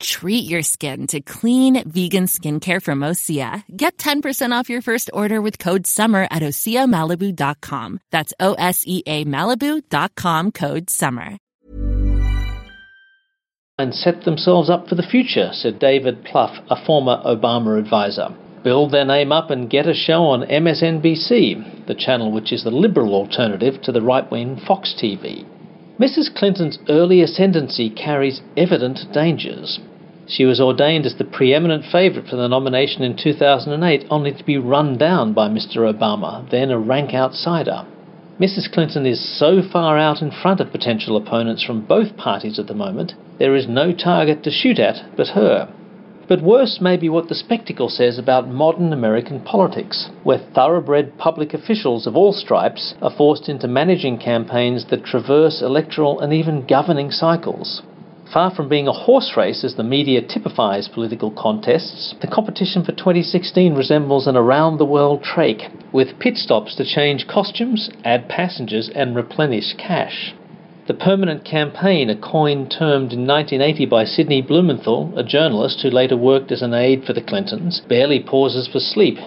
Treat your skin to clean vegan skincare from Osea. Get 10% off your first order with code SUMMER at OseaMalibu.com. That's O S E A Malibu.com code SUMMER. And set themselves up for the future, said David Plouffe, a former Obama advisor. Build their name up and get a show on MSNBC, the channel which is the liberal alternative to the right wing Fox TV. Mrs. Clinton's early ascendancy carries evident dangers. She was ordained as the preeminent favourite for the nomination in 2008, only to be run down by Mr. Obama, then a rank outsider. Mrs. Clinton is so far out in front of potential opponents from both parties at the moment, there is no target to shoot at but her. But worse may be what the spectacle says about modern American politics, where thoroughbred public officials of all stripes are forced into managing campaigns that traverse electoral and even governing cycles. Far from being a horse race as the media typifies political contests, the competition for 2016 resembles an around the world trek, with pit stops to change costumes, add passengers, and replenish cash. The permanent campaign, a coin termed in 1980 by Sidney Blumenthal, a journalist who later worked as an aide for the Clintons, barely pauses for sleep